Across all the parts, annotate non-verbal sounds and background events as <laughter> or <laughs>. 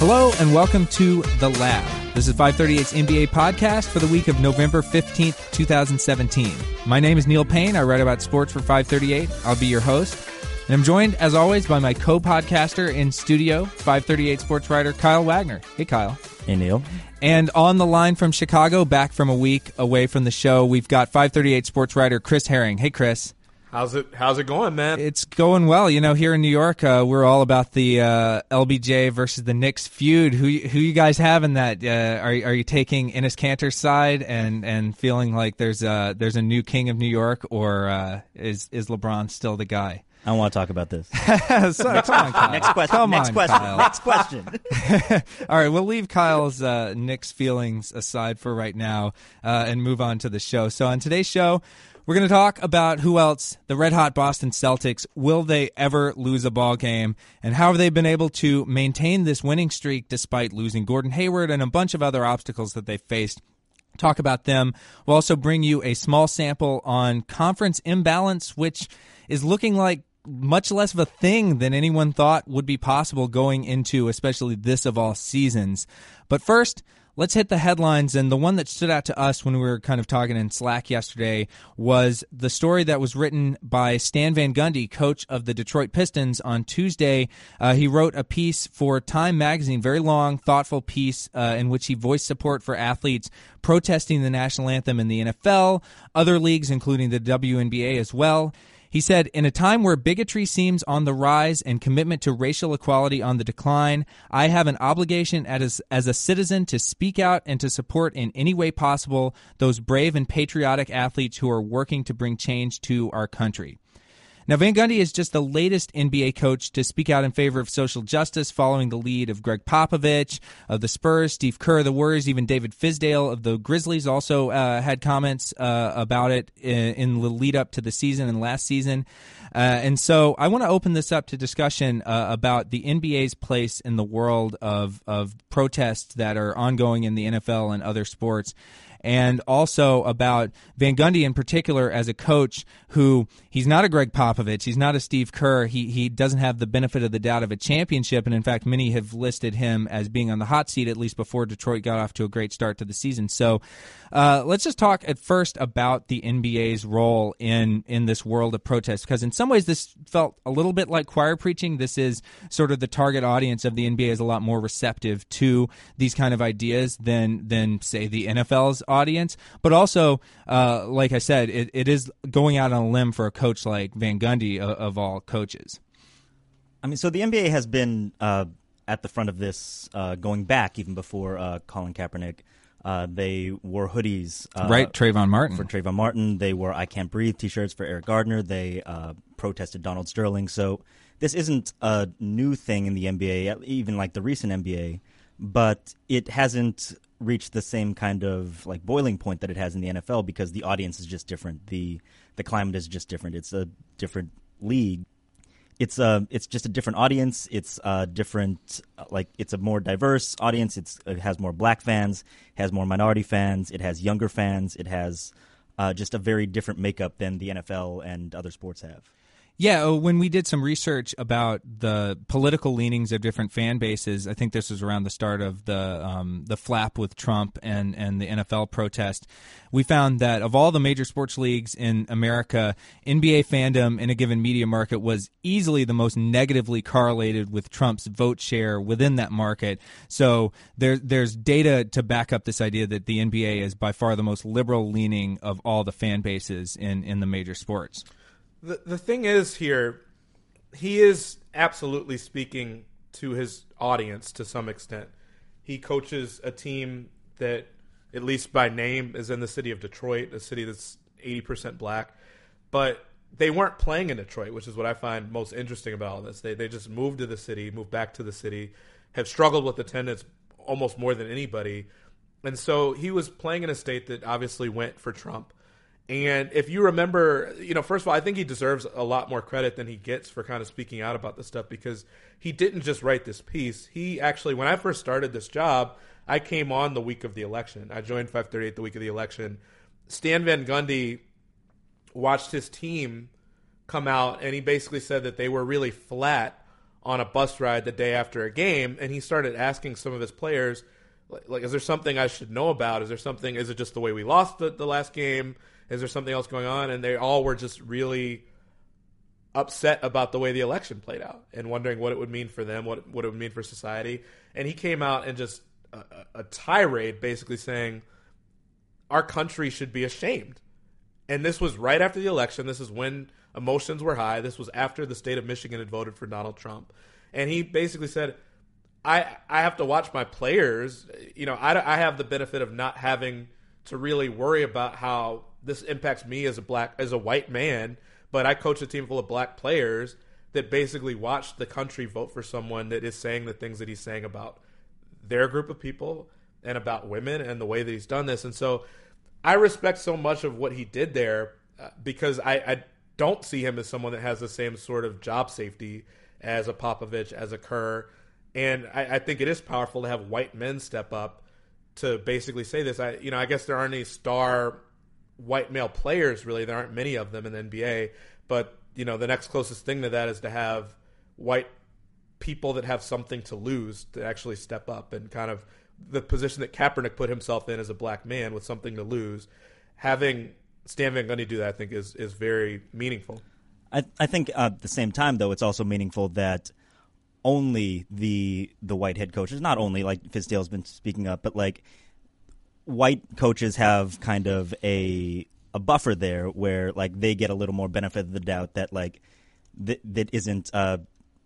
Hello and welcome to The Lab. This is 538's NBA podcast for the week of November 15th, 2017. My name is Neil Payne. I write about sports for 538. I'll be your host. And I'm joined, as always, by my co podcaster in studio, 538 sports writer Kyle Wagner. Hey, Kyle. Hey, Neil. And on the line from Chicago, back from a week away from the show, we've got 538 sports writer Chris Herring. Hey, Chris. How's it? How's it going, man? It's going well. You know, here in New York, uh, we're all about the uh, LBJ versus the Knicks feud. Who who you guys have in that? Uh, are are you taking Enes Kanter's side and and feeling like there's a there's a new king of New York, or uh, is is LeBron still the guy? I don't want to talk about this. <laughs> so, come on, <laughs> Kyle. Next question. Come next on, question. Kyle. <laughs> Next question. All right, we'll leave Kyle's uh, Knicks feelings aside for right now uh, and move on to the show. So, on today's show, we're going to talk about who else, the red hot Boston Celtics. Will they ever lose a ball game? And how have they been able to maintain this winning streak despite losing Gordon Hayward and a bunch of other obstacles that they faced? Talk about them. We'll also bring you a small sample on conference imbalance, which is looking like much less of a thing than anyone thought would be possible going into especially this of all seasons. But first, let's hit the headlines. And the one that stood out to us when we were kind of talking in Slack yesterday was the story that was written by Stan Van Gundy, coach of the Detroit Pistons, on Tuesday. Uh, he wrote a piece for Time Magazine, very long, thoughtful piece uh, in which he voiced support for athletes protesting the national anthem in the NFL, other leagues, including the WNBA as well. He said, In a time where bigotry seems on the rise and commitment to racial equality on the decline, I have an obligation as, as a citizen to speak out and to support in any way possible those brave and patriotic athletes who are working to bring change to our country. Now, Van Gundy is just the latest NBA coach to speak out in favor of social justice following the lead of Gregg Popovich of the Spurs, Steve Kerr of the Warriors, even David Fizdale of the Grizzlies also uh, had comments uh, about it in, in, the lead up to the season and last season. Uh, and so I want to open this up to discussion uh, about the NBA's place in the world of, of protests that are ongoing in the NFL and other sports and also about Van Gundy in particular as a coach who he's not a Gregg Popovich, he's not a Steve Kerr, he he doesn't have the benefit of the doubt of a championship, and in fact, many have listed him as being on the hot seat at least before Detroit got off to a great start to the season. So, uh, let's just talk at first about the NBA's role in in this world of protest, because in some ways this felt a little bit like choir preaching. This is sort of the target audience of the NBA is a lot more receptive to these kind of ideas than than say the NFL's audience, but also, uh, like I said, it, it is going out on a limb for a coach like Van Gundy of, of all coaches. I mean, so the NBA has been uh, at the front of this uh, going back even before uh, Colin Kaepernick. Uh, they wore hoodies, uh, right? Trayvon Martin for Trayvon Martin. They wore "I Can't Breathe" T-shirts for Eric Gardner. They protested Donald Sterling. So this isn't a new thing in the NBA, even like the recent NBA, but it hasn't reached the same kind of like boiling point that it has in the NFL because the audience is just different. The the climate is just different. It's a different league. It's a it's just a different audience. It's a different like it's a more diverse audience. It's it has more black fans, has more minority fans, it has younger fans, it has uh, just a very different makeup than the NFL and other sports have. Yeah, uh, when we did some research about the political leanings of different fan bases, I think this was around the start of the um, the flap with Trump and and the NFL protest. We found that of all the major sports leagues in America, NBA fandom in a given media market was easily the most negatively correlated with Trump's vote share within that market. So there there's data to back up this idea that the NBA is by far the most liberal leaning of all the fan bases in in the major sports. The the thing is here, he is absolutely speaking to his audience to some extent. He coaches a team that, at least by name, is in the city of Detroit, a city that's eighty percent black. But they weren't playing in Detroit, which is what I find most interesting about all this. They they just moved to the city, moved back to the city, have struggled with attendance almost more than anybody. And so he was playing in a state that obviously went for Trump. And if you remember, you know, first of all, I think he deserves a lot more credit than he gets for kind of speaking out about this stuff because he didn't just write this piece. He actually, when I first started this job, I came on the week of the election. I joined 538 the week of the election. Stan Van Gundy watched his team come out and he basically said that they were really flat on a bus ride the day after a game, and he started asking some of his players, like, is there something I should know about? Is there something? Is it just the way we lost the, the last game? Is there something else going on? And they all were just really upset about the way the election played out and wondering what it would mean for them, what what it would mean for society. And he came out and just a, a tirade, basically saying our country should be ashamed. And this was right after the election. This is when emotions were high. This was after the state of Michigan had voted for Donald Trump, and he basically said. I, I have to watch my players. You know, I, I have the benefit of not having to really worry about how this impacts me as a black as a white man but I coach a team full of black players that basically watched the country vote for someone that is saying the things that he's saying about their group of people and about women and the way that he's done this. And so I respect so much of what he did there uh, because I, I don't see him as someone that has the same sort of job safety as a Popovich, as a Kerr. And I, I think it is powerful to have white men step up to basically say this. I, you know, I guess there aren't any star white male players really. There aren't many of them in the NBA, but you know the next closest thing to that is to have white people that have something to lose to actually step up and kind of the position that Kaepernick put himself in as a black man with something to lose. Having Stan Van Gundy do that, I think, is is very meaningful. I I think uh, at the same time, though, it's also meaningful that only the the white head coaches, not only like Fizdale's been speaking up, but like white coaches have kind of a a buffer there where like they get a little more benefit of the doubt that like th- that isn't a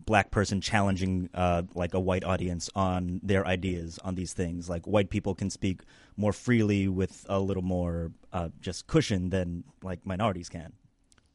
black person challenging uh, like a white audience on their ideas on these things. Like white people can speak more freely with a little more uh, just cushion than like minorities can.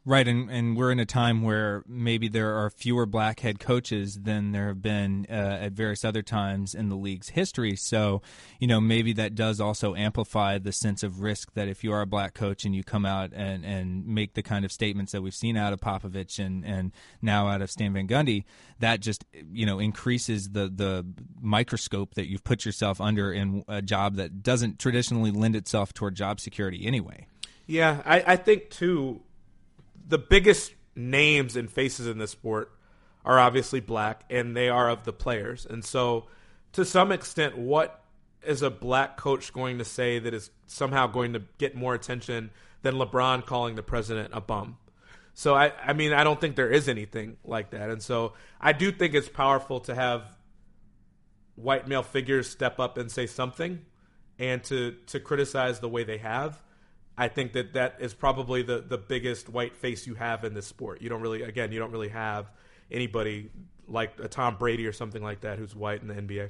Right, and, and we're in a time where maybe there are fewer black head coaches than there have been uh, at various other times in the league's history. So, you know, maybe that does also amplify the sense of risk that if you are a black coach and you come out and, and make the kind of statements that we've seen out of Popovich and, and now out of Stan Van Gundy, that just, you know, increases the, the microscope that you've put yourself under in a job that doesn't traditionally lend itself toward job security anyway. Yeah, I, I think, too the biggest names and faces in this sport are obviously black and they are of the players. And so to some extent what is a black coach going to say that is somehow going to get more attention than LeBron calling the president a bum? So I I mean I don't think there is anything like that. And so I do think it's powerful to have white male figures step up and say something and to to criticize the way they have I think that that is probably the the biggest white face you have in this sport. You don't really, again, you don't really have anybody like a Tom Brady or something like that who's white in the NBA.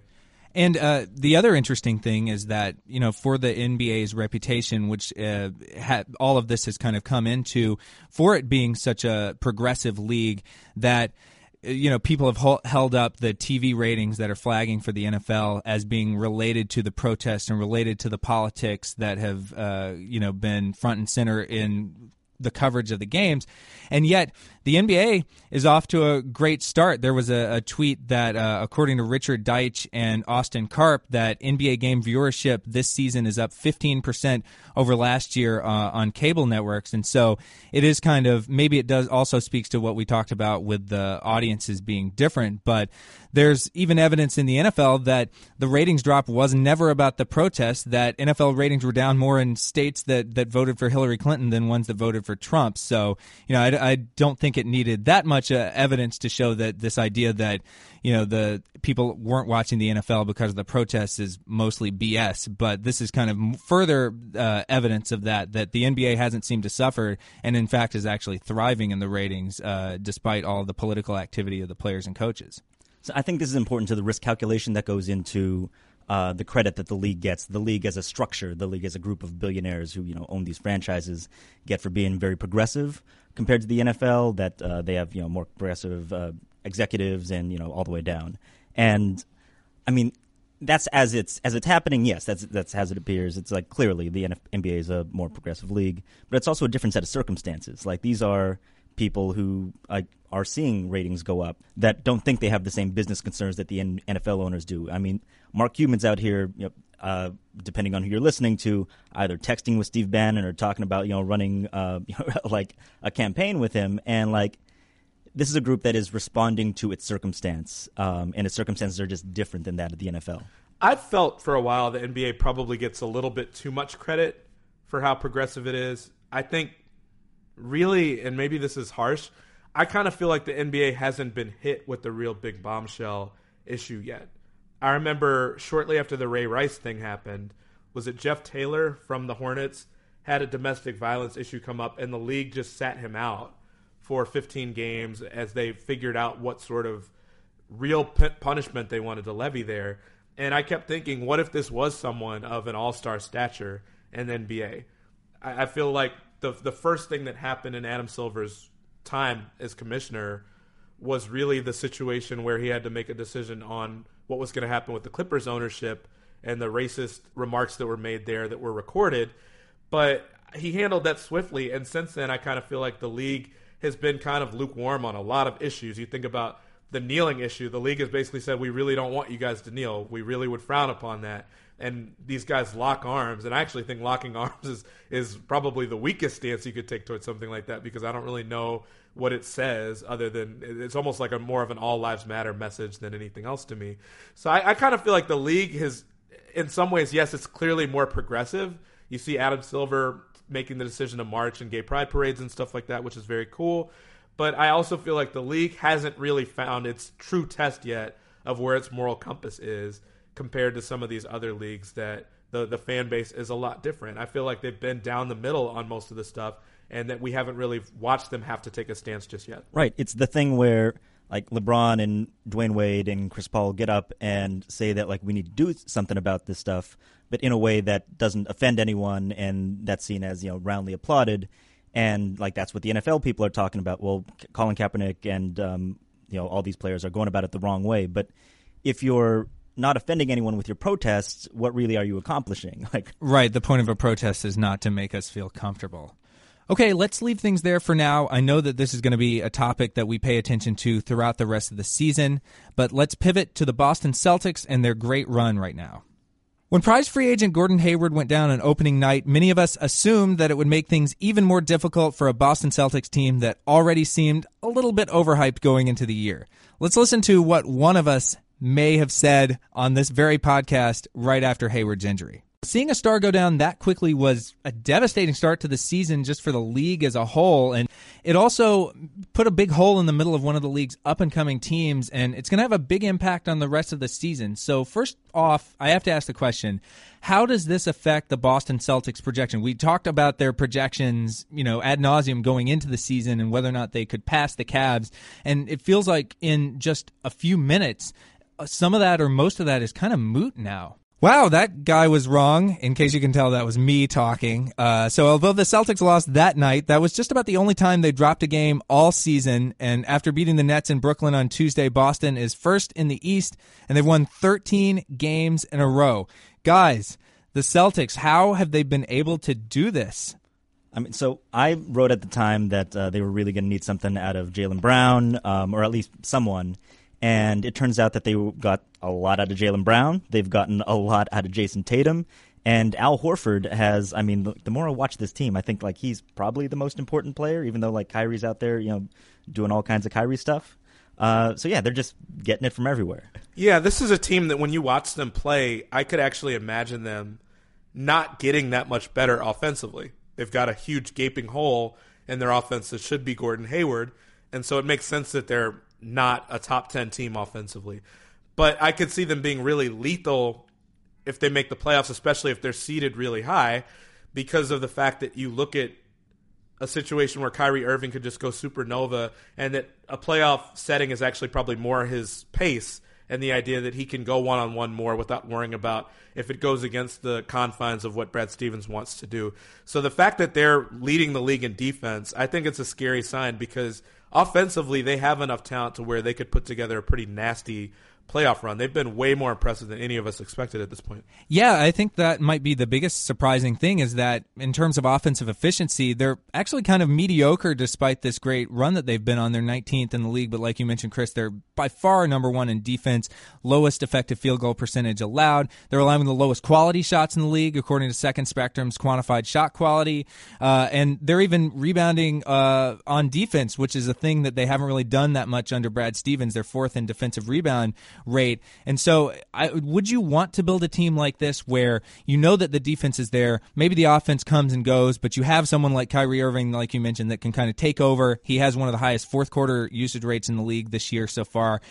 And uh, the other interesting thing is that you know for the NBA's reputation, which uh, ha- all of this has kind of come into, for it being such a progressive league, that you know, people have held up the TV ratings that are flagging for the NFL as being related to the protests and related to the politics that have, uh, you know, been front and center in the coverage of the games. And yet, the NBA is off to a great start. There was a, a tweet that, uh, according to Richard Deitsch and Austin Karp, that NBA game viewership this season is up 15% over last year uh, on cable networks. And so it is kind of maybe it does also speaks to what we talked about with the audiences being different, but there's even evidence in the NFL that the ratings drop was never about the protests, that NFL ratings were down more in states that, that voted for Hillary Clinton than ones that voted for Trump. So, you know, I, I don't think it needed that much uh, evidence to show that this idea that, you know, the people weren't watching the NFL because of the protests is mostly BS. But this is kind of further uh, evidence of that, that the NBA hasn't seemed to suffer and, in fact, is actually thriving in the ratings uh, despite all the political activity of the players and coaches. So I think this is important to the risk calculation that goes into uh, the credit that the league gets. The league as a structure, the league as a group of billionaires who you know own these franchises get for being very progressive compared to the NFL. That uh, they have you know more progressive uh, executives and you know all the way down. And I mean that's as it's as it's happening. Yes, that's that's as it appears. It's like clearly the NBA is a more progressive league, but it's also a different set of circumstances. Like these are people who uh, are seeing ratings go up that don't think they have the same business concerns that the NFL owners do. I mean, Mark Cuban's out here, you know, uh, depending on who you're listening to, either texting with Steve Bannon or talking about you know running uh, <laughs> like a campaign with him, and like this is a group that is responding to its circumstance, um, and its circumstances are just different than that of the NFL. I've felt for a while the NBA probably gets a little bit too much credit for how progressive it is. I think, really, and maybe this is harsh, I kind of feel like the NBA hasn't been hit with the real big bombshell issue yet. I remember shortly after the Ray Rice thing happened, was it Jeff Taylor from the Hornets had a domestic violence issue come up, and the league just sat him out for 15 games as they figured out what sort of real punishment they wanted to levy there. And I kept thinking, what if this was someone of an all star stature in the NBA? I, I feel like the the first thing that happened in Adam Silver's time as commissioner was really the situation where he had to make a decision on what was going to happen with the Clippers ownership and the racist remarks that were made there that were recorded. But he handled that swiftly, and since then, I kind of feel like the league has been kind of lukewarm on a lot of issues. You think about the kneeling issue, the league has basically said, We really don't want you guys to kneel. We really would frown upon that. And these guys lock arms, and I actually think locking <laughs> arms is, is probably the weakest stance you could take towards something like that because I don't really know what it says other than it's almost like a more of an all lives matter message than anything else to me. So I, I kind of feel like the league has, in some ways, yes, it's clearly more progressive. You see Adam Silver making the decision to march in gay pride parades and stuff like that, which is very cool. But I also feel like the league hasn't really found its true test yet of where its moral compass is compared to some of these other leagues that the the fan base is a lot different. I feel like they've been down the middle on most of the stuff and that we haven't really watched them have to take a stance just yet. Right. It's the thing where like LeBron and Dwyane Wade and Chris Paul get up and say that like we need to do something about this stuff, but in a way that doesn't offend anyone and that's seen as you know roundly applauded, and like that's what the NFL people are talking about. Well, Colin Kaepernick and um, you know all these players are going about it the wrong way, but if you're not offending anyone with your protests, what really are you accomplishing? <laughs> Like, right. The point of a protest is not to make us feel comfortable. Okay, let's leave things there for now. I know that this is going to be a topic that we pay attention to throughout the rest of the season, but let's pivot to the Boston Celtics and their great run right now. When prize free agent Gordon Hayward went down on opening night, many of us assumed that it would make things even more difficult for a Boston Celtics team that already seemed a little bit overhyped going into the year. Let's listen to what one of us may have said on this very podcast right after Hayward's injury. Seeing a star go down that quickly was a devastating start to the season just for the league as a whole. And it also put a big hole in the middle of one of the league's up and coming teams. And it's going to have a big impact on the rest of the season. So, first off, I have to ask the question how does this affect the Boston Celtics projection? We talked about their projections, you know, ad nauseum going into the season and whether or not they could pass the Cavs. And it feels like in just a few minutes, some of that or most of that is kind of moot now. Wow, that guy was wrong. In case you can tell, that was me talking. Uh, so, although the Celtics lost that night, that was just about the only time they dropped a game all season. And after beating the Nets in Brooklyn on Tuesday, Boston is first in the East, and they've won 13 games in a row. Guys, the Celtics, how have they been able to do this? I mean, so I wrote at the time that uh, they were really going to need something out of Jaylen Brown, um, or at least someone. And it turns out that they got a lot out of Jaylen Brown. They've gotten a lot out of Jayson Tatum. And Al Horford has, I mean, the, more I watch this team, I think like he's probably the most important player, even though like Kyrie's out there, you know, doing all kinds of Kyrie stuff. Uh, so yeah, they're just getting it from everywhere. Yeah, this is a team that when you watch them play, I could actually imagine them not getting that much better offensively. They've got a huge gaping hole in their offense that should be Gordon Hayward, and so it makes sense that they're not a top 10 team offensively. But I could see them being really lethal if they make the playoffs, especially if they're seeded really high, because of the fact that you look at a situation where Kyrie Irving could just go supernova and that a playoff setting is actually probably more his pace and the idea that he can go one on one more without worrying about if it goes against the confines of what Brad Stevens wants to do. So the fact that they're leading the league in defense, I think it's a scary sign because – offensively, they have enough talent to where they could put together a pretty nasty playoff run. They've been way more impressive than any of us expected at this point. Yeah, I think that might be the biggest surprising thing is that in terms of offensive efficiency, they're actually kind of mediocre despite this great run that they've been on. They're 19th in the league, but like you mentioned, Chris, they're by far number one in defense, lowest effective field goal percentage allowed. They're allowing the lowest quality shots in the league, according to Second Spectrum's quantified shot quality. Uh, and they're even rebounding uh, on defense, which is a thing that they haven't really done that much under Brad Stevens. They're fourth in defensive rebound rate. And so, I, would you want to build a team like this where you know that the defense is there? Maybe the offense comes and goes, but you have someone like Kyrie Irving, like you mentioned, that can kind of take over. He has one of the highest fourth quarter usage rates in the league this year so far.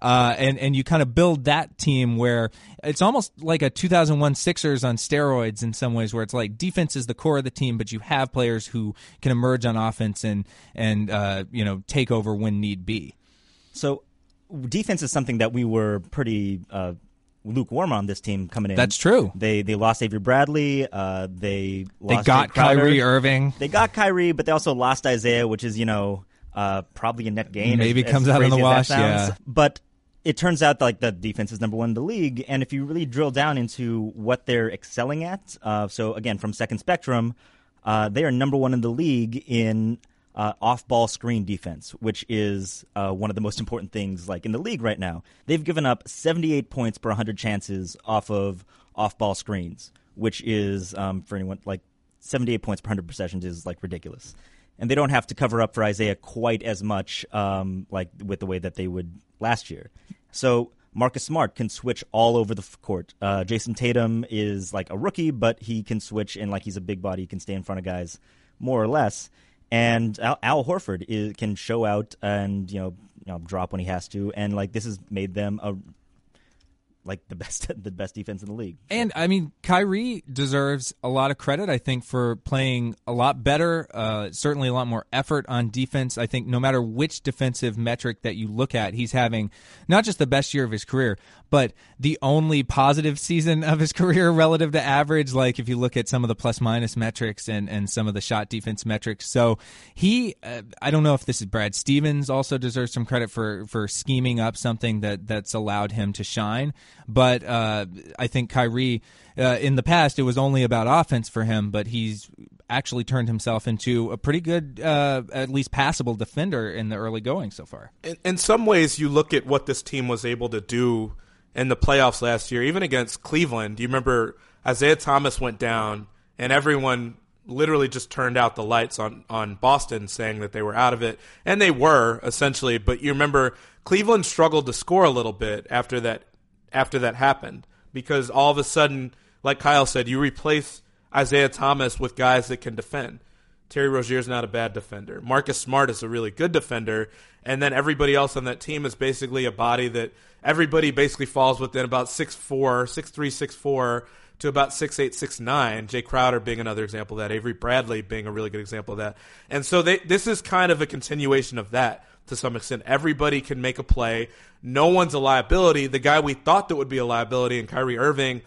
Uh, and and you kind of build that team where it's almost like a 2001 Sixers on steroids in some ways, where it's like defense is the core of the team, but you have players who can emerge on offense and and uh, you know take over when need be. So defense is something that we were pretty uh, lukewarm on this team coming in. That's true. They they lost Avery Bradley. Uh, they they got Kyrie Irving. They got Kyrie, but they also lost Isaiah, which is you know uh, probably a net gain. Maybe as, comes as out in the wash. Yeah, but. It turns out like the defense is number one in the league, and if you really drill down into what they're excelling at, uh, so again from Second Spectrum, uh, they are number one in the league in uh, off-ball screen defense, which is uh, one of the most important things like in the league right now. They've given up 78 points per 100 chances off of off-ball screens, which is um, for anyone like 78 points per 100 possessions is like ridiculous. And they don't have to cover up for Isaiah quite as much, um, like with the way that they would last year. So Marcus Smart can switch all over the court. Uh, Jayson Tatum is like a rookie, but he can switch and like he's a big body, he can stay in front of guys more or less and Al, Al Horford is, can show out and you know, you know drop when he has to, and like this has made them a like the best <laughs> the best defense in the league. And I mean, Kyrie deserves a lot of credit. I think for playing a lot better, uh, certainly a lot more effort on defense. I think no matter which defensive metric that you look at, he's having not just the best year of his career, but the only positive <laughs> season of his career relative to average. Like if you look at some of the plus minus metrics and and some of the shot defense metrics, so he, uh, I don't know if this is Brad Stevens also deserves some credit for for scheming up something that that's allowed him to shine. But uh, I think Kyrie, uh, in the past, it was only about offense for him, but he's actually turned himself into a pretty good, uh, at least passable defender in the early going so far. In, in some ways, you look at what this team was able to do in the playoffs last year, even against Cleveland. You remember Isaiah Thomas went down and everyone literally just turned out the lights on, on Boston saying that they were out of it. And they were, essentially. But you remember Cleveland struggled to score a little bit after that after that happened because all of a sudden, like Kyle said, you replace Isaiah Thomas with guys that can defend. Terry Rozier is not a bad defender. Marcus Smart is a really good defender, and then everybody else on that team is basically a body that everybody basically falls within about 6'4", 6'3", 6'4", to about 6'8", 6'9", Jae Crowder being another example of that, Avery Bradley being a really good example of that. And so they, this is kind of a continuation of that to some extent. Everybody can make a play. No one's a liability. The guy we thought that would be a liability in Kyrie Irving,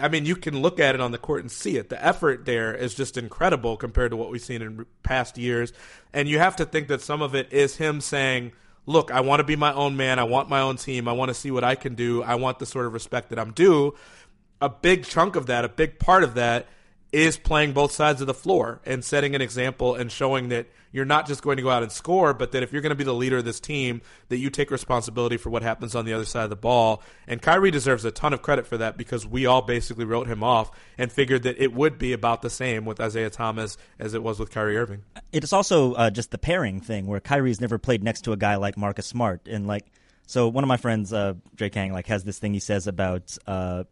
I mean, you can look at it on the court and see it. The effort there is just incredible compared to what we've seen in past years. And you have to think that some of it is him saying, look, I want to be my own man. I want my own team. I want to see what I can do. I want the sort of respect that I'm due. A big chunk of that, a big part of that is playing both sides of the floor and setting an example and showing that you're not just going to go out and score, but that if you're going to be the leader of this team, that you take responsibility for what happens on the other side of the ball. And Kyrie deserves a ton of credit for that because we all basically wrote him off and figured that it would be about the same with Isaiah Thomas as it was with Kyrie Irving. It's also uh, just the pairing thing where Kyrie's never played next to a guy like Marcus Smart, and like so one of my friends, uh, Drake Hang, like has this thing he says about uh,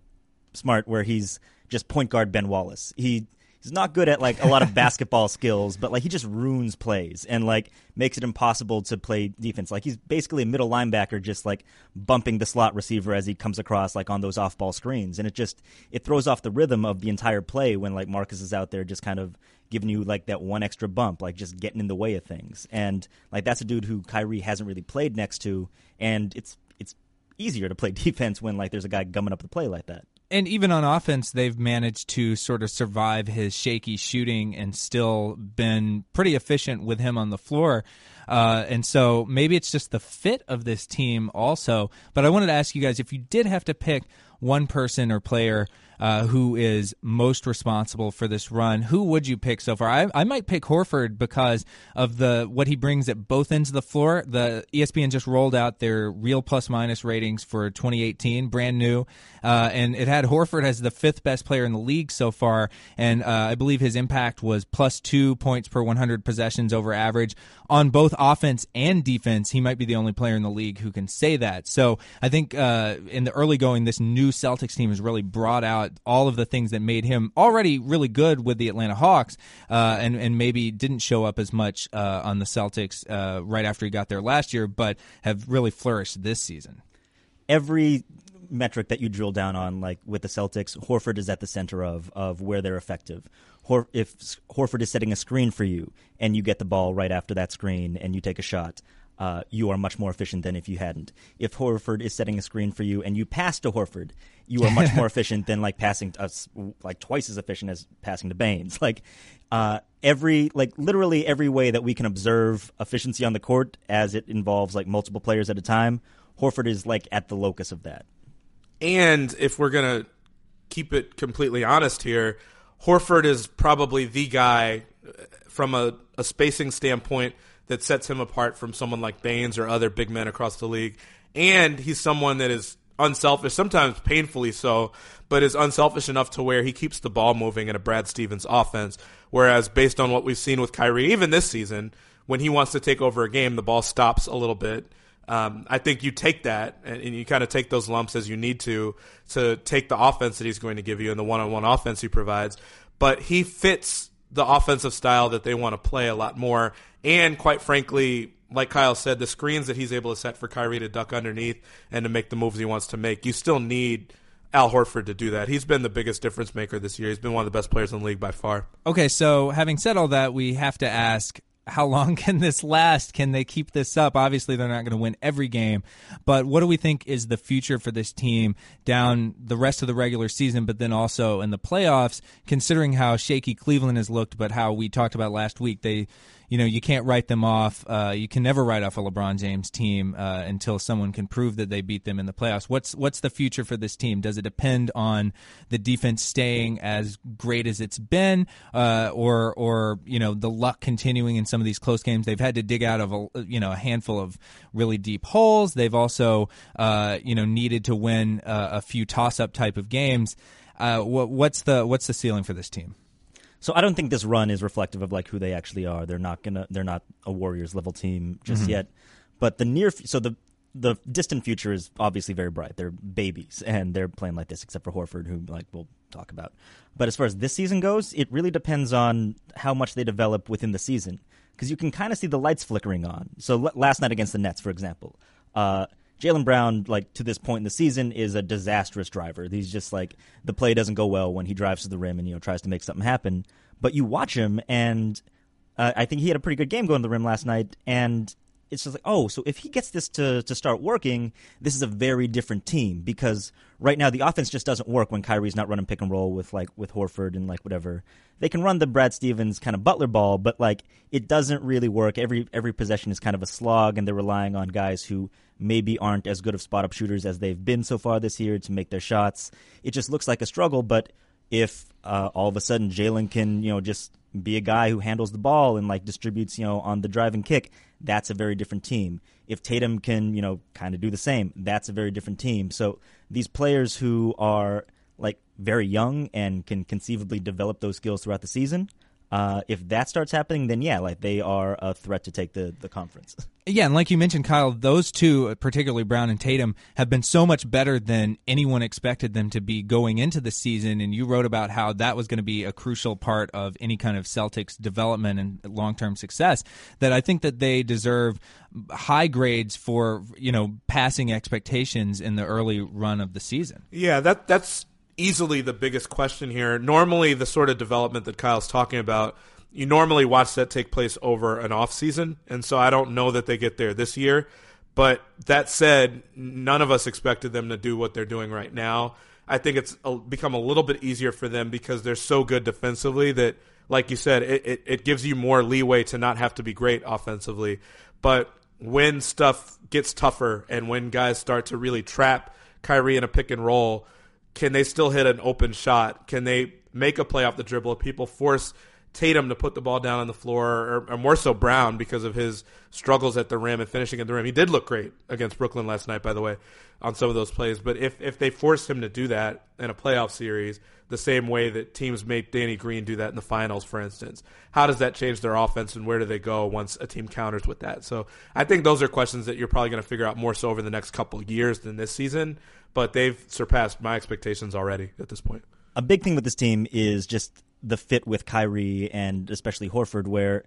Smart where he's just point guard Ben Wallace. He he's not good at like a lot of basketball skills, but like he just ruins plays and like makes it impossible to play defense. Like he's basically a middle linebacker, just like bumping the slot receiver as he comes across like on those off ball screens, and it just it throws off the rhythm of the entire play when like Marcus is out there just kind of giving you like that one extra bump, like just getting in the way of things. And like that's a dude who Kyrie hasn't really played next to, and it's it's easier to play <laughs> defense when like there's a guy gumming up the play like that and even on offense, they've managed to sort of survive his shaky shooting and still been pretty efficient with him on the floor. Uh, and so maybe it's just the fit of this team also. But I wanted to ask you guys if you did have to pick one person or player uh, who is most responsible for this run. Who would you pick so far? I, I might pick Horford because of the what he brings at both ends of the floor. The ESPN just rolled out their real plus minus ratings for 2018, brand new, uh, and it had Horford as the fifth best player in the league so far, and uh, I believe his impact was plus two points per 100 possessions over average on both offense and defense. He might be the only player in the league who can say that. So I think uh, in the early going, this new Celtics team has really brought out all of the things that made him already really good with the Atlanta Hawks, uh, and and maybe didn't show up as much uh, on the Celtics uh, right after he got there last year, but have really flourished this season. Every metric that you drill down on, like with the Celtics, Horford is at the center of of where they're effective. Hor- if Horford is setting a screen for you and you get the ball right after that screen and you take a shot, uh, you are much more efficient than if you hadn't. If Horford is setting a screen for you and you pass to Horford, you are much <laughs> more efficient than like passing to us, like twice as efficient as passing to Baynes. <laughs> Like uh, every, like literally every way that we can observe efficiency on the court as it involves like multiple players at a time, Horford is like at the locus of that. And if we're gonna keep it completely honest here, Horford is probably the guy uh, from a, a spacing standpoint that sets him apart from someone like Baynes or other big men across the league. And he's someone that is unselfish, sometimes painfully so, but is unselfish enough to where he keeps the ball moving in a Brad Stevens offense. Whereas, based on what we've seen with Kyrie, even this season, when he wants to take over a game, the ball stops a little bit. Um, I think you take that and, and you kind of take those lumps as you need to to take the offense that he's going to give you and the one-on-one offense he provides. But he fits the offensive style that they want to play a lot more. And quite frankly, like Kyle said, the screens that he's able to set for Kyrie to duck underneath and to make the moves he wants to make, you still need Al Horford to do that. He's been the biggest difference maker this year. He's been one of the best players in the league by far. Okay, so having said all that, we have to ask how long <laughs> can this last? Can they keep this up? Obviously, they're not going to win every game, but what do we think is the future for this team down the rest of the regular season, but then also in the playoffs, considering how shaky Cleveland has looked, but how we talked about last week, they you know you can't write them off. Uh, you can never write off a LeBron James team uh, until someone can prove that they beat them in the playoffs. What's what's the future for this team? Does it depend on the defense staying as great as it's been, uh, or or you know the luck continuing in some of these close games? They've had to dig out of a you know a handful of really deep holes. They've also uh, you know needed to win uh, a few toss up type of games. Uh, what, what's the what's the ceiling for this team? So I don't think this run is reflective of like who they actually are. They're not gonna. They're not a Warriors level team just mm-hmm. yet. But the near, so the the distant future is obviously very bright. They're babies and they're playing like this, except for Horford, who like we'll talk about. But as far as this season goes, it really depends on how much they develop within the season because you can kind of see the lights flickering on. So l- last night against the Nets, for example. Uh, Jaylen Brown, like to this point in the season, is a disastrous driver. He's just like the play doesn't go well when he drives to the rim and you know tries to make something happen. But you watch him, and uh, I think he had a pretty good game going to the rim last night. And it's just like, oh, so if he gets this to, to start working, this is a very different team because right now the offense just doesn't work when Kyrie's not running pick and roll with like with Horford and like whatever. They can run the Brad Stevens kind of Butler ball, but like it doesn't really work. Every every possession is kind of a slog, and they're relying on guys who maybe aren't as good of spot up shooters as they've been so far this year to make their shots. It just looks like a struggle, but if uh, all of a sudden Jaylen can, you know, just be a guy who handles the ball and like distributes, you know, on the drive and kick, that's a very different team. If Tatum can, you know, kind of do the same, that's a very different team. So these players who are like very young and can conceivably develop those skills throughout the season, uh, if that starts happening, then yeah, like they are a threat to take the, the conference. <laughs> Yeah, and like you mentioned, Kyle, those two, particularly Brown and Tatum, have been so much better than anyone expected them to be going into the season. And you wrote about how that was going to be a crucial part of any kind of Celtics development and long term success. That I think that they deserve high grades for you know passing expectations in the early run of the season. Yeah, that that's easily the biggest question here. Normally, the sort of development that Kyle's talking about, you normally watch that take place over an off season, and so I don't know that they get there this year. But that said, none of us expected them to do what they're doing right now. I think it's become a little bit easier for them because they're so good defensively that, like you said, it, it, it gives you more leeway to not have to be great offensively. but when stuff gets tougher and when guys start to really trap Kyrie in a pick and roll, can they still hit an open shot? Can they make a play off the dribble? If people force Tatum to put the ball down on the floor, or, or, more so Brown because of his struggles at the rim and finishing at the rim. He did look great against Brooklyn last night, by the way, on some of those plays. But if if they force him to do that in a playoff series, the same way that teams made Danny Green do that in the finals, for instance, how does that change their offense and where do they go once a team counters with that? So I think those are questions that you're probably going to figure out more so over the next couple years than this season. But they've surpassed my expectations already at this point. A big thing with this team is just the fit with Kyrie and especially Horford, where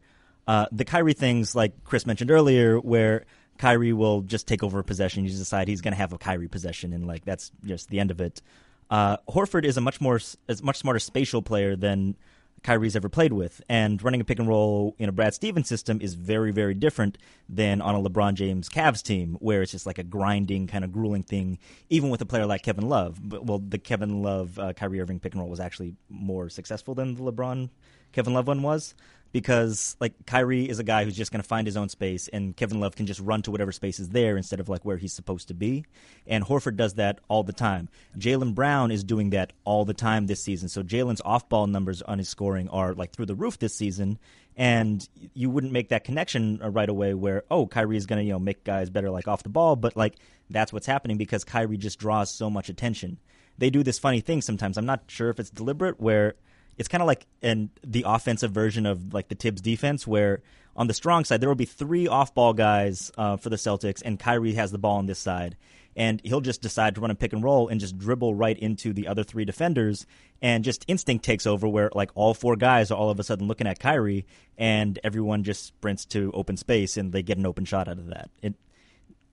uh, the Kyrie things, like Chris mentioned earlier, where Kyrie will just take over a possession. You decide he's going to have a Kyrie possession, and like that's just the end of it. Uh, Horford is a much more, a much smarter spatial player than Kyrie's ever played with. And running a pick and roll in a Brad Stevens system is very, very different than on a LeBron James Cavs team, where it's just like a grinding, kind of grueling thing, even with a player like Kevin Love. But, well, the Kevin Love uh, Kyrie Irving pick and roll was actually more successful than the LeBron Kevin Love one was because like Kyrie is a guy who's just going to find his own space, and Kevin Love can just run to whatever space is there instead of like where he's supposed to be. And Horford does that all the time. Jaylen Brown is doing that all the time this season. So Jaylen's off-ball numbers on his scoring are like through the roof this season, and you wouldn't make that connection uh, right away where oh Kyrie is going to you know make guys better like off the ball, but like that's what's happening because Kyrie just draws so much attention. They do this funny thing sometimes. I'm not sure if it's deliberate where it's kind of like in the offensive version of like the Thibs defense, where on the strong side there will be three off-ball guys uh, for the Celtics, and Kyrie has the ball on this side, and he'll just decide to run a pick and roll and just dribble right into the other three defenders, and just instinct takes over where like all four guys are all of a sudden looking at Kyrie, and everyone just sprints to open space and they get an open shot out of that. It,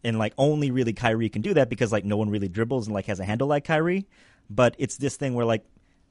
and like only really Kyrie can do that because like no one really dribbles and like has a handle like Kyrie. But it's this thing where like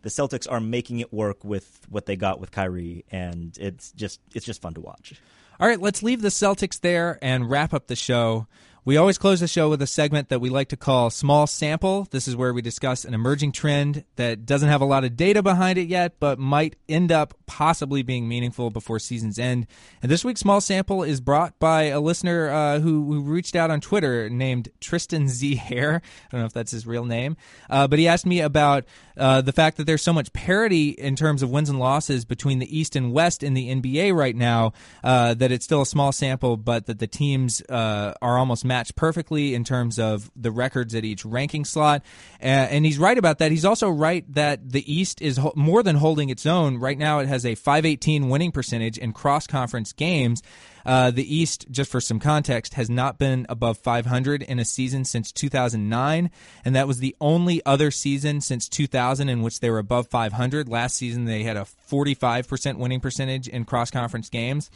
the Celtics are making it work with what they got with Kyrie, and it's just it's just fun to watch. All right, let's leave the Celtics there and wrap up the show we always close the show with a segment that we like to call Small Sample. This is where we discuss an emerging trend that doesn't have a lot of data behind it yet, but might end up possibly being meaningful before season's end. And this week's Small Sample is brought by a listener uh, who, who, reached out on Twitter named Tristan Z. Hare. <laughs> I don't know if that's his real name, uh, but he asked me about uh, the fact that there's so much parity in terms of wins and losses between the East and West in the NBA right now uh, that it's still a small sample, but that the teams uh, are almost matched perfectly in terms of the records at each ranking slot. Uh, and he's right about that. He's also right that the East is ho- more than holding its own. Right now, it has a 518 winning percentage in cross conference games. Uh, the East, just for some context, has not been above 500 in a season since 2009, and that was the only other season since 2000 in which they were above 500. Last season, they had a 45% winning percentage in cross conference games.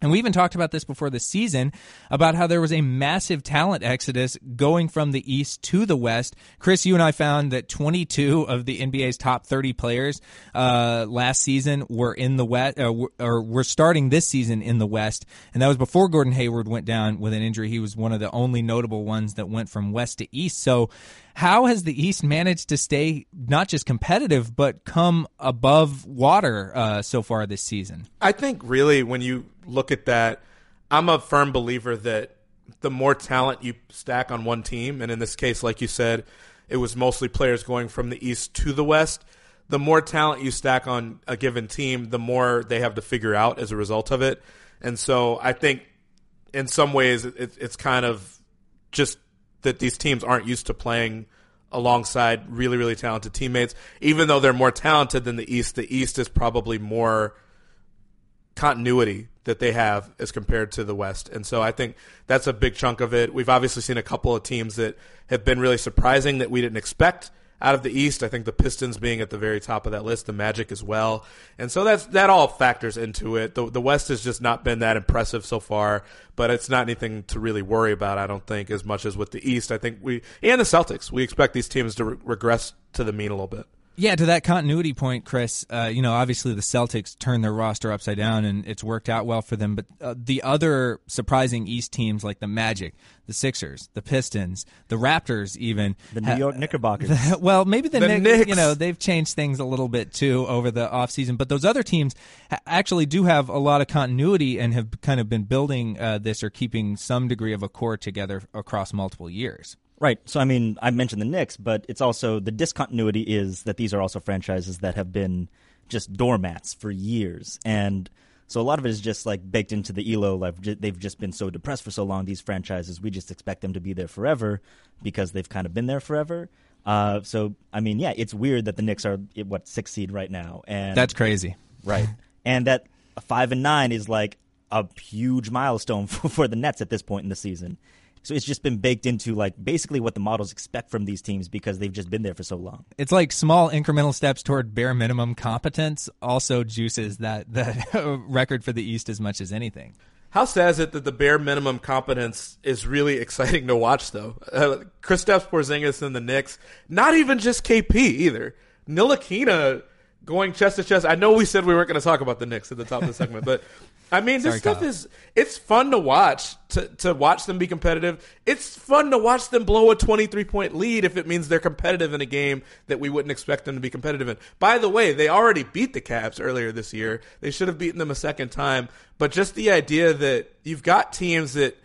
And we even talked about this before the season about how there was a massive talent exodus going from the East to the West. Chris, you and I found that 22 of the NBA's top 30 players uh, last season were in the West, uh, or were starting this season in the West, and that was before Gordon Hayward went down with an injury. He was one of the only notable ones that went from West to East. So how has the East managed to stay not just competitive but come above water uh, so far this season? I think really when you look at that, I'm a firm believer that the more talent you stack on one team, and in this case, like you said, it was mostly players going from the East to the West. The more talent you stack on a given team, the more they have to figure out as a result of it. And so I think in some ways it's kind of just that these teams aren't used to playing alongside really, really talented teammates. Even though they're more talented than the East, the East is probably more continuity that they have as compared to the West. And so I think that's a big chunk of it. We've obviously seen a couple of teams that have been really surprising that we didn't expect out of the East, I think the Pistons being at the very top of that list, the Magic as well, and so that's that all factors into it. The the West has just not been that impressive so far, but it's not anything to really worry about. I don't think as much as with the East. I think we and the Celtics, we expect these teams to re- regress to the mean a little bit. Yeah, to that continuity point, Chris. Uh, you know, obviously the Celtics turned their roster upside down, and it's worked out well for them. But uh, the other surprising East teams, like the Magic, the Sixers, the Pistons, the Raptors, even The New York Knickerbockers. <laughs> well, maybe the, The Knicks, Knicks. You know, they've changed things a little bit too over the offseason. But those other teams ha- actually do have a lot of continuity and have kind of been building uh, this or keeping some degree of a core together across multiple years. Right. So I mean, I mentioned the Knicks, but it's also the discontinuity is that these are also franchises that have been just doormats for years, and so a lot of it is just like baked into the elo. Like they've just been so depressed for so long. These franchises, we just expect them to be there forever because they've kind of been there forever. Uh, so I mean, yeah, it's weird that the Knicks are what six seed right now, and That's crazy. right, and that five and nine is like a huge milestone for, <laughs> for the Nets at this point in the season. So it's just been baked into like basically what the models expect from these teams because they've just been there for so long. It's like small incremental steps toward bare minimum competence also juices that the <laughs> record for the East as much as anything. How sad is it that the bare minimum competence is really exciting to watch, though? Uh, Kristaps Porzingis and the Knicks, not even just KP either. Ntilikina going chest to chest. I know we said we weren't going to talk about the Knicks at the top of the <laughs> segment, but I mean, this Sorry, stuff Kyle. is it's fun to watch to to watch them be competitive. It's fun to watch them blow a 23 point lead if it means they're competitive in a game that we wouldn't expect them to be competitive in. By the way, they already beat the Cavs earlier this year. They should have beaten them a second time, but just the idea that you've got teams that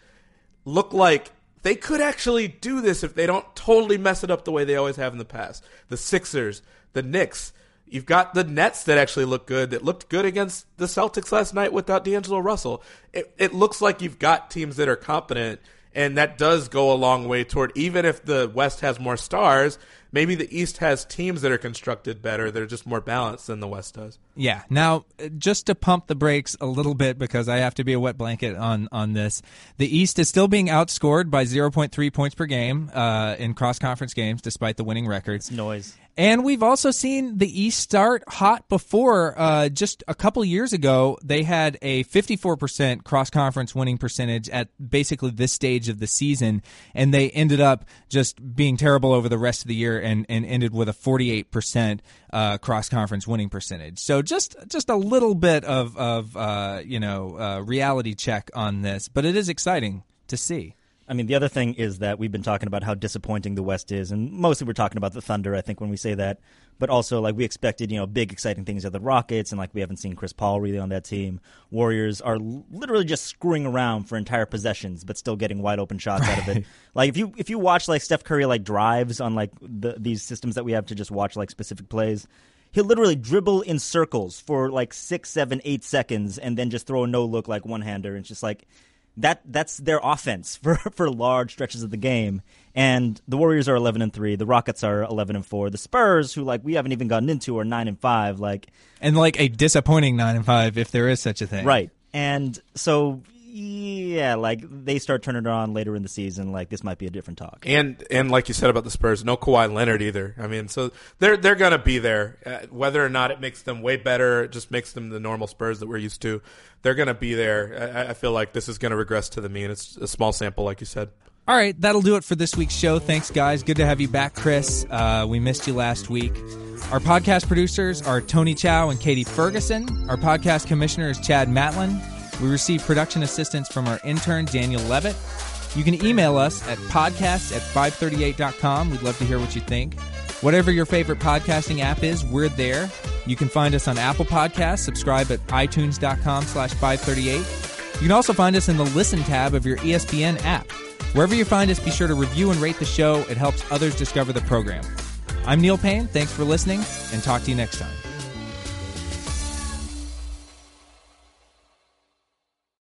look like they could actually do this if they don't totally mess it up the way they always have in the past. The Sixers, the Knicks. You've got the Nets that actually look good, that looked good against the Celtics last night without D'Angelo Russell. It, it looks like you've got teams that are competent, and that does go a long way toward, even if the West has more stars, maybe the East has teams that are constructed better, that are just more balanced than the West does. Yeah. Now, just to pump the brakes a little bit because I have to be a wet blanket on on this. The East is still being outscored by 0.3 points per game uh, in cross conference games, despite the winning records. Noise. And we've also seen the East start hot before. Uh, just a couple years ago, they had a 54% cross conference winning percentage at basically this stage of the season, and they ended up just being terrible over the rest of the year and, and ended with a 48% uh, cross conference winning percentage. So just just a little bit of of uh, you know uh, reality check on this, but it is exciting to see. I mean, the other thing is that we've been talking about how disappointing the West is, and mostly we're talking about the Thunder, I think, when we say that. But also, like, we expected, you know, big, exciting things of the Rockets, and, like, we haven't seen Chris Paul really on that team. Warriors are literally just screwing around for entire possessions, but still getting wide open shots out of it. <laughs> Like, if you if you watch, like, Steph Curry, like, drives on, like, the, these systems that we have to just watch, like, specific plays, he'll literally dribble in circles for, like, six, seven, eight seconds, and then just throw a no-look, like, one-hander, and it's just, like that that's their offense <laughs> for for large stretches of the game. And the Warriors are 11 and 3, the Rockets are 11 and 4. The Spurs who like we haven't even gotten into are 9 and 5 like And like a disappointing nine and five, if there is such a thing. right. And so yeah, like they start turning it on later in the season like this might be a different talk. And and like you said about the Spurs, no Kawhi Leonard either. I mean, so they're they're gonna be there. Uh, whether or not it makes them way better, it just makes them the normal Spurs that we're used to. They're gonna be there. I, I feel like this is gonna regress to the mean. It's a small sample, like you said. All right, that'll do it for this week's show. Thanks, guys. Good to have you back, Chris. Uh, we missed you last week. Our podcast producers are Tony Chow and Katie Ferguson. Our podcast commissioner is Chad Matlin. We receive production assistance from our intern, Daniel Levitt. You can email us at podcast at 538.com. We'd love to hear what you think. Whatever your favorite podcasting app is, we're there. You can find us on Apple Podcasts. Subscribe at itunes.com slash 538. You can also find us in the Listen tab of your ESPN app. Wherever you find us, be sure to review and rate the show. It helps others discover the program. I'm Neil Paine. Thanks for listening, and talk to you next time.